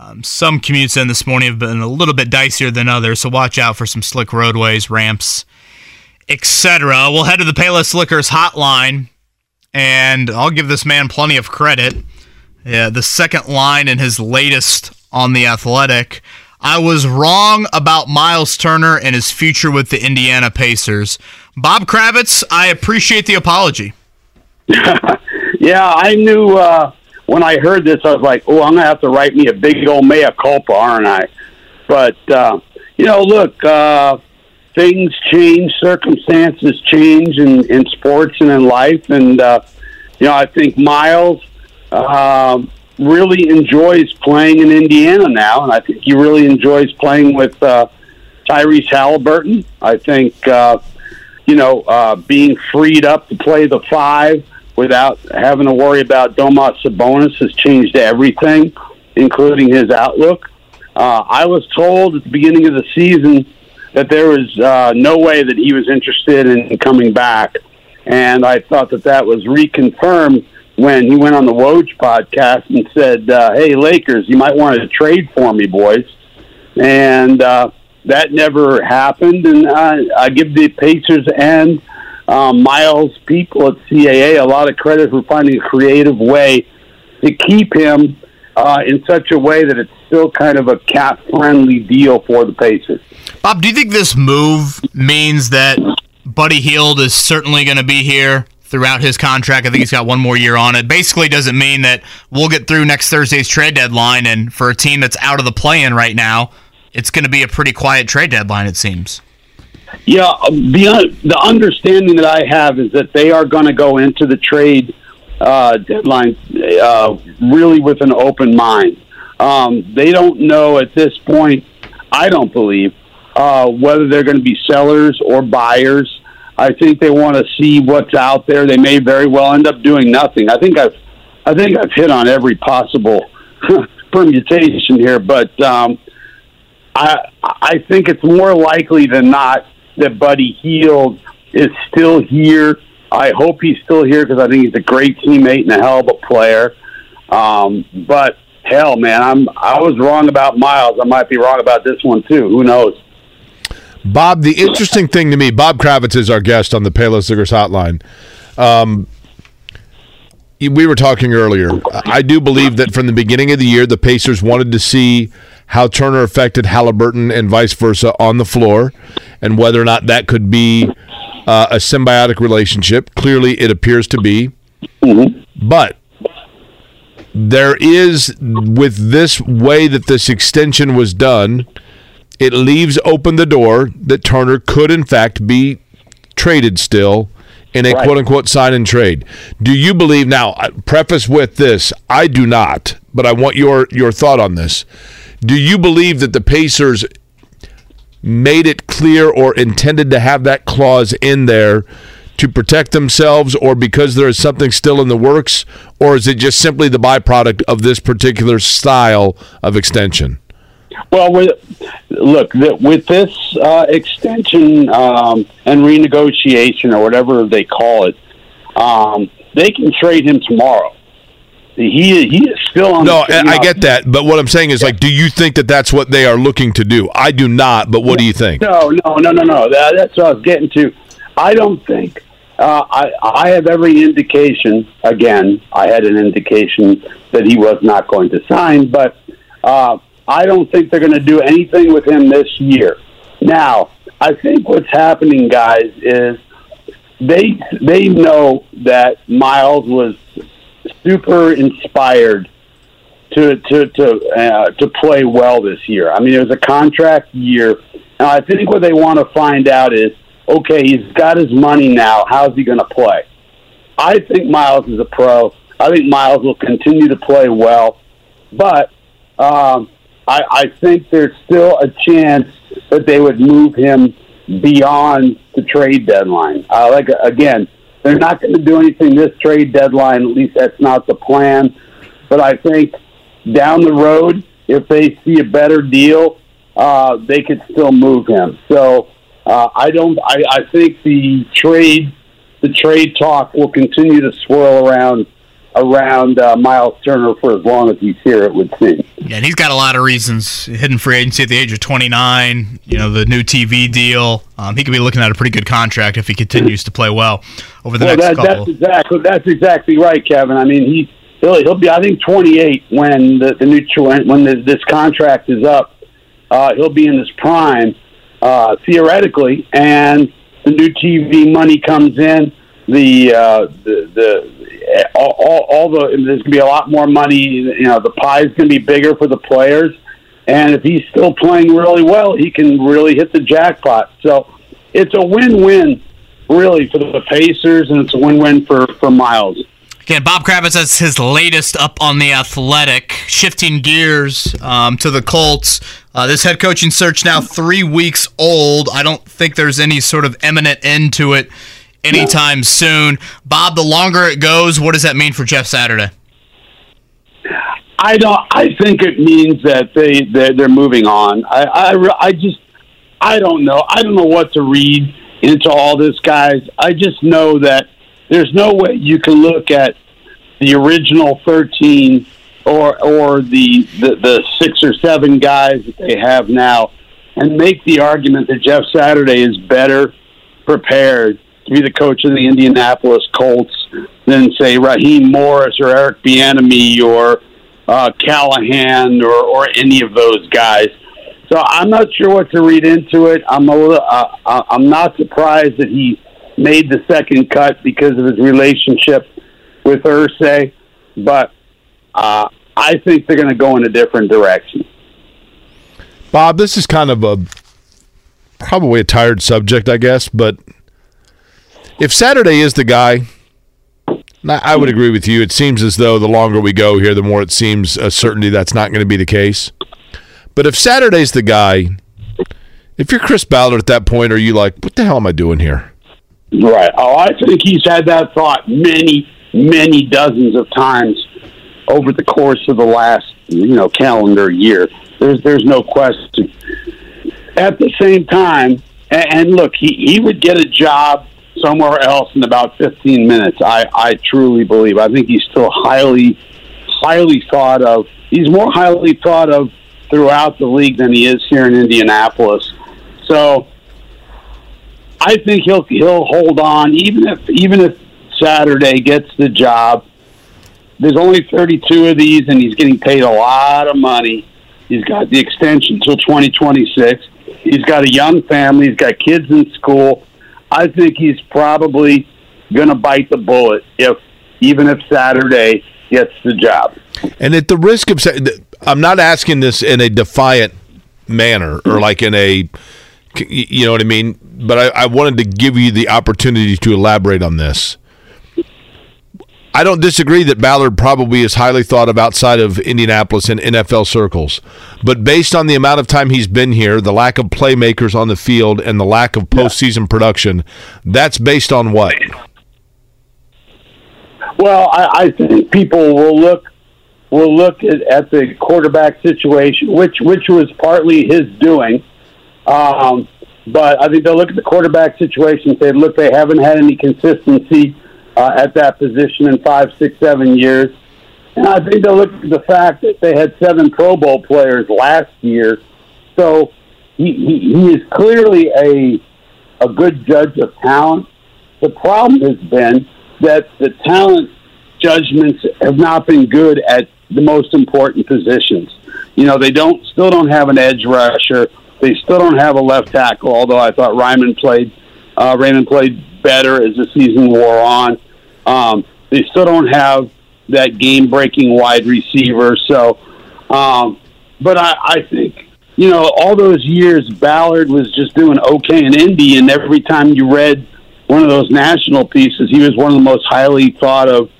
um, some commutes in this morning have been a little bit dicier than others, so watch out for some slick roadways, ramps, etc. We'll head to the Payless Liquors hotline, and I'll give this man plenty of credit. Yeah, the second line in his latest on the Athletic. I was wrong about Miles Turner and his future with the Indiana Pacers. Bob Kravitz, I appreciate the apology. yeah, I knew. Uh when I heard this, I was like, "Oh, I'm gonna have to write me a big old mea culpa, aren't I?" But uh, you know, look, uh, things change, circumstances change in, in sports and in life, and uh, you know, I think Miles uh, really enjoys playing in Indiana now, and I think he really enjoys playing with uh, Tyrese Halliburton. I think uh, you know, uh, being freed up to play the five without having to worry about Domas Sabonis has changed everything, including his outlook. Uh, I was told at the beginning of the season that there was uh, no way that he was interested in coming back, and I thought that that was reconfirmed when he went on the Woj podcast and said, uh, "Hey, Lakers, you might want to trade for me, boys," and uh, that never happened. And I, I give the Pacers and um, Miles people at CAA a lot of credit for finding a creative way to keep him uh, in such a way that it's still kind of a cap friendly deal for the Pacers. Bob, do you think this move means that Buddy Hield is certainly going to be here throughout his contract? I think he's got one more year on it. Basically, doesn't mean that we'll get through next Thursday's trade deadline, and for a team that's out of the play in right now, it's going to be a pretty quiet trade deadline, it seems. Yeah, the the understanding that I have is that they are going to go into the trade uh, deadline uh, really with an open mind. Um, they don't know at this point. I don't believe uh, whether they're going to be sellers or buyers. I think they want to see what's out there. They may very well end up doing nothing. I think I've I think I've hit on every possible permutation here, but um, I I think it's more likely than not that Buddy Hield is still here. I hope he's still here because I think he's a great teammate and a hell of a player. Um, but hell, man, I'm I was wrong about Miles. I might be wrong about this one too. Who knows? Bob, the interesting thing to me, Bob Kravitz is our guest on the Payless Liquors Hotline. Um, we were talking earlier. I do believe that from the beginning of the year, the Pacers wanted to see how Turner affected Halliburton and vice versa on the floor, and whether or not that could be uh, a symbiotic relationship. Clearly, it appears to be. But there is, with this way that this extension was done, it leaves open the door that Turner could, in fact, be traded still in a Right. quote unquote sign and trade. Do you believe now? Preface with this: I do not, but I want your your thought on this. Do you believe that the Pacers made it clear or intended to have that clause in there to protect themselves, or because there is something still in the works, or is it just simply the byproduct of this particular style of extension? Well, with, look, with this uh, extension um, and renegotiation or whatever they call it, um, they can trade him tomorrow. He he is still on. No, I I get that, but what I'm saying is, like, do you think that that's what they are looking to do? I do not, but what do you think? No, no, no, no, no. That, that's what I was getting to. I don't think. Uh, I I have every indication. Again, I had an indication that he was not going to sign, but uh, I don't think they're going to do anything with him this year. Now, I think what's happening, guys, is they they know that Miles was super inspired to to to uh, to play well this year. I mean, it was a contract year, and I think what they want to find out is, okay, he's got his money now. How's he going to play? I think Miles is a pro. I think Miles will continue to play well, but um, I, I think there's still a chance that they would move him beyond the trade deadline. Uh, like again, they're not going to do anything this trade deadline. At least that's not the plan. But I think down the road, if they see a better deal, uh, they could still move him. So uh, I don't. I, I think the trade, the trade talk will continue to swirl around around uh, Miles Turner for as long as he's here. It would seem. Yeah, and he's got a lot of reasons. Hidden free agency at the age of 29, you know, the new TV deal. Um, he could be looking at a pretty good contract if he continues to play well over the well, next that, couple. that's exactly that's exactly right, Kevin. I mean, he he'll, he'll be I think 28 when the, the new when the, this contract is up. Uh, he'll be in his prime uh, theoretically, and the new TV money comes in. The uh, the the all, all, all the there's going to be a lot more money. You know, the pie's going to be bigger for the players, and if he's still playing really well, he can really hit the jackpot. So it's a win-win really for the Pacers, and it's a win-win for for Miles. Again, Bob Kravitz has his latest up on the Athletic. Shifting gears um, to the Colts. Uh, this head coaching search now three weeks old. I don't think there's any sort of imminent end to it anytime soon. Bob, the longer it goes, what does that mean for Jeff Saturday? I don't. I think it means that they they're, they're moving on. I, I I just I don't know. I don't know what to read into all this, guys. I just know that there's no way you can look at the original 13 or or the, the the six or seven guys that they have now and make the argument that Jeff Saturday is better prepared to be the coach of the Indianapolis Colts than say Raheem Morris or Eric Bieniemy or uh, Callahan or, or any of those guys. So I'm not sure what to read into it. I'm a little, uh, uh I'm not surprised that he made the second cut because of his relationship with Irsay, but uh, I think they're going to go in a different direction. Bob, this is kind of a probably a tired subject, I guess, but if Saturday is the guy, I would agree with you. It seems as though the longer we go here, the more it seems a certainty that's not going to be the case. But if Saturday's the guy, if you're Chris Ballard at that point, are you like, what the hell am I doing here? Right. Oh, I think he's had that thought many, many dozens of times over the course of the last, you know, calendar year. There's, there's no question. At the same time, and, look, he, he would get a job somewhere else in about 15 minutes. I, I truly believe. I think he's still highly, highly thought of. He's more highly thought of throughout the league than he is here in Indianapolis. So I think he'll he'll hold on even if even if Saturday gets the job. There's only 32 of these, and he's getting paid a lot of money. He's got the extension till 2026. He's got a young family. He's got kids in school. I think he's probably going to bite the bullet if even if Saturday gets the job. And at the risk of saying, I'm not asking this in a defiant manner or like in a, you know what I mean? But I, I wanted to give you the opportunity to elaborate on this. I don't disagree that Ballard probably is highly thought of outside of Indianapolis in NFL circles. But based on the amount of time he's been here, the lack of playmakers on the field, and the lack of postseason yeah. production, that's based on what? Well, I, I think people will look will look at, at, the quarterback situation, which which was partly his doing. Um, but I think they'll look at the quarterback situation and say, look, they haven't had any consistency uh, at that position in five, six, seven years. And I think they'll look at the fact that they had seven Pro Bowl players last year. So he, he, he is clearly a, a good judge of talent. The problem has been that the talent judgments have not been good at the most important positions. You know, they don't still don't have an edge rusher. They still don't have a left tackle. Although I thought Raimann played, uh, Raymond played better as the season wore on. Um, they still don't have that game-breaking wide receiver. So, um, but I, I think you know all those years Ballard was just doing okay in Indy, and every time you read one of those national pieces, he was one of the most highly thought of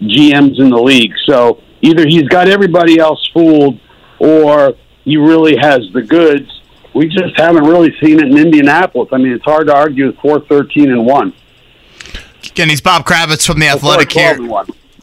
GMs in the league. So either he's got everybody else fooled, or he really has the goods. We just haven't really seen it in Indianapolis. I mean, it's hard to argue with four thirteen and one. Again, he's Bob Kravitz from the Athletic here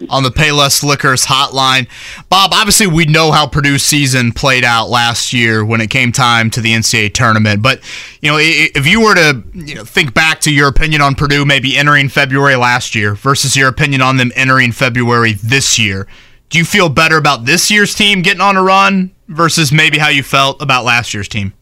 on the Payless Liquors hotline. Bob, obviously we know how Purdue's season played out last year when it came time to the NCAA tournament. But you know, if you were to you know, think back to your opinion on Purdue maybe entering February last year versus your opinion on them entering February this year, do you feel better about this year's team getting on a run versus maybe how you felt about last year's team?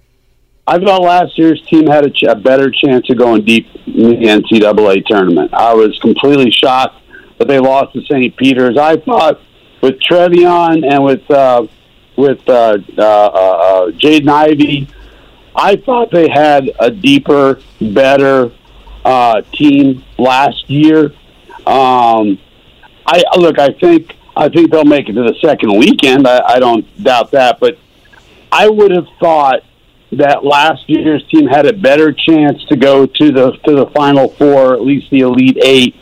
I thought last year's team had a, ch- a better chance of going deep in the NCAA tournament. I was completely shocked that they lost to St. Peter's. I thought with Trevion and with uh, with uh, uh, uh, Jaden Ivey, I thought they had a deeper, better uh, team last year. Um, I look. I think I think they'll make it to the second weekend. I, I don't doubt that, but I would have thought that last year's team had a better chance to go to the to the final four, at least the elite eight,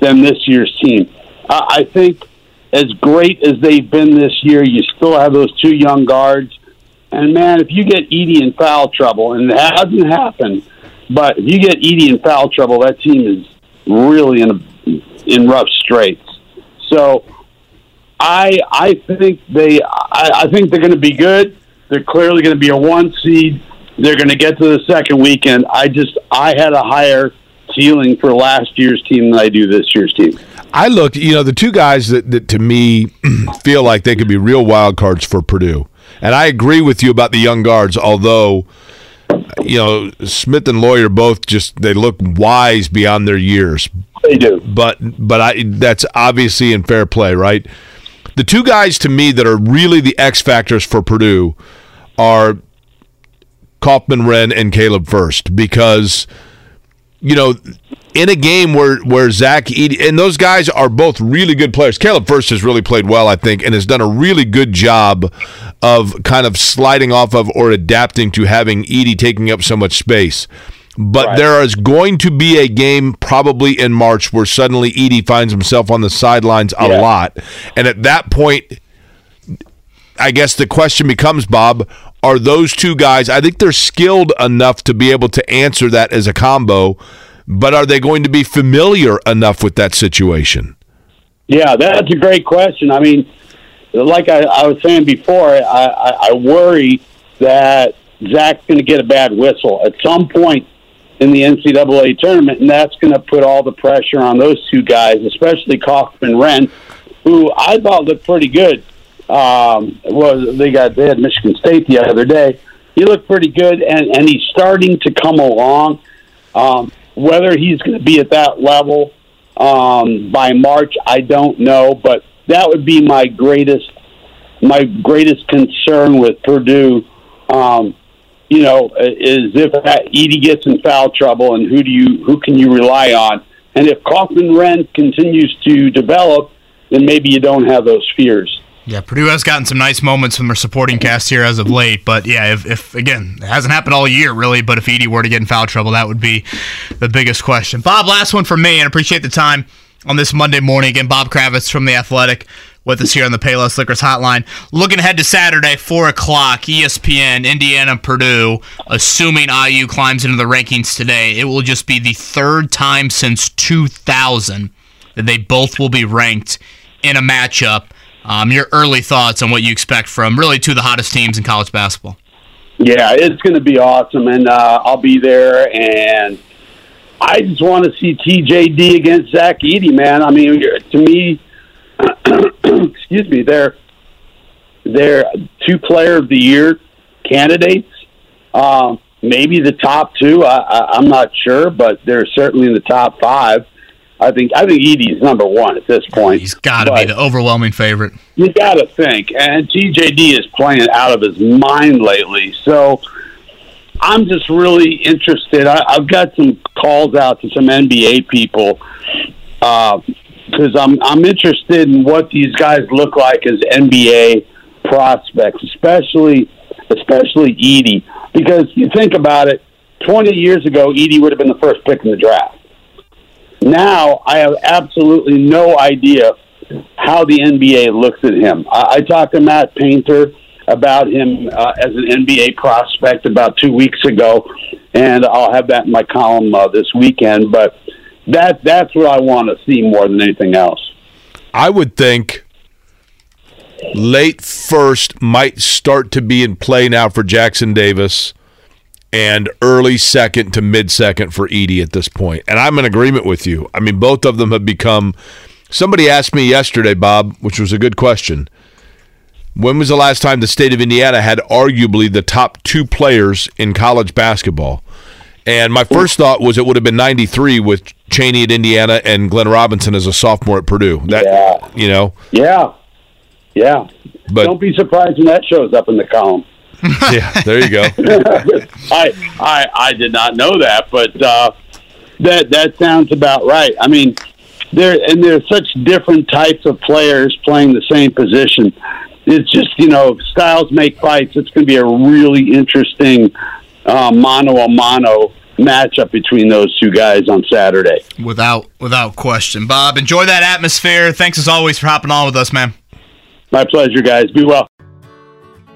than this year's team. Uh, I think as great as they've been this year, you still have those two young guards. And man, if you get Edey in foul trouble, and it hasn't happened, but if you get Edey in foul trouble, that team is really in a, in rough straits. So I I think they I, I think they're going to be good. They're clearly going to be a one seed. They're going to get to the second weekend. I just I had a higher ceiling for last year's team than I do this year's team. I looked, you know, the two guys that, that to me feel like they could be real wild cards for Purdue. And I agree with you about the young guards, although you know, Smith and Loyer both just they look wise beyond their years. They do. But but I that's obviously in fair play, right? The two guys to me that are really the X factors for Purdue are Kaufman-Renn and Caleb Furst because you know in a game where where Zach Edey and those guys are both really good players. Caleb Furst has really played well, I think, and has done a really good job of kind of sliding off of or adapting to having Edey taking up so much space. But Right. there is going to be a game probably in March where suddenly Edey finds himself on the sidelines a Yeah. lot, and at that point, I guess the question becomes, Bob, are those two guys? I think they're skilled enough to be able to answer that as a combo, but are they going to be familiar enough with that situation? Yeah, that's a great question. I mean, like I, I was saying before, I, I, I worry that Zach's going to get a bad whistle at some point in the NCAA tournament, and that's going to put all the pressure on those two guys, especially Kaufman-Renn, who I thought looked pretty good. Um, was they got they had Michigan State the other day. He looked pretty good, and and he's starting to come along. Um, whether he's going to be at that level um, by March, I don't know, but that would be my greatest my greatest concern with Purdue. Um, you know, is if Edey gets in foul trouble, and who do you who can you rely on? And if Kaufman-Renn continues to develop, then maybe you don't have those fears. Yeah, Purdue has gotten some nice moments from their supporting cast here as of late, but yeah, if, if again, it hasn't happened all year really, but if Edey were to get in foul trouble, that would be the biggest question. Bob, last one from me, and appreciate the time on this Monday morning. Again, Bob Kravitz from The Athletic with us here on the Payless Liquors Hotline. Looking ahead to Saturday, 4 o'clock, ESPN, Indiana, Purdue. Assuming IU climbs into the rankings today, it will just be the third time since 2000 that they both will be ranked in a matchup. Um, your early thoughts on what you expect from really two of the hottest teams in college basketball. Yeah, it's going to be awesome, and uh, I'll be there. And I just want to see TJD against Zach Edey, man. I mean, to me, excuse me, they're they're two player of the year candidates. Um, maybe the top two. I, I, I'm not sure, but they're certainly in the top five. I think I think Edey's number one at this point. He's got to be the overwhelming favorite. you got to think. And TJD is playing out of his mind lately. So I'm just really interested. I, I've got some calls out to some NBA people uh, because I'm I'm interested in what these guys look like as NBA prospects, especially especially Edey. Because you think about it, 20 years ago, Edey would have been the first pick in the draft. Now I have absolutely no idea how the NBA looks at him. I, I talked to Matt Painter about him uh, as an NBA prospect about two weeks ago, and I'll have that in my column uh, this weekend. But that that's what I want to see more than anything else. I would think late first might start to be in play now for Jackson Davis and early second to mid second for Edey at this point. And I'm in agreement with you. I mean, both of them have become. Somebody asked me yesterday, Bob, which was a good question. When was the last time the state of Indiana had arguably the top two players in college basketball? And my first thought was it would have been 93 with Cheaney at Indiana and Glenn Robinson as a sophomore at Purdue. That, Yeah. you know, Yeah, yeah. But- don't be surprised when that shows up in the column. yeah, there you go. I, I I did not know that, but uh, that that sounds about right. I mean, there and there's such different types of players playing the same position. It's just you know styles make fights. It's going to be a really interesting uh, mano a mano matchup between those two guys on Saturday. Without without question. Bob, enjoy that atmosphere. Thanks as always for hopping on with us, man. My pleasure, guys. Be well.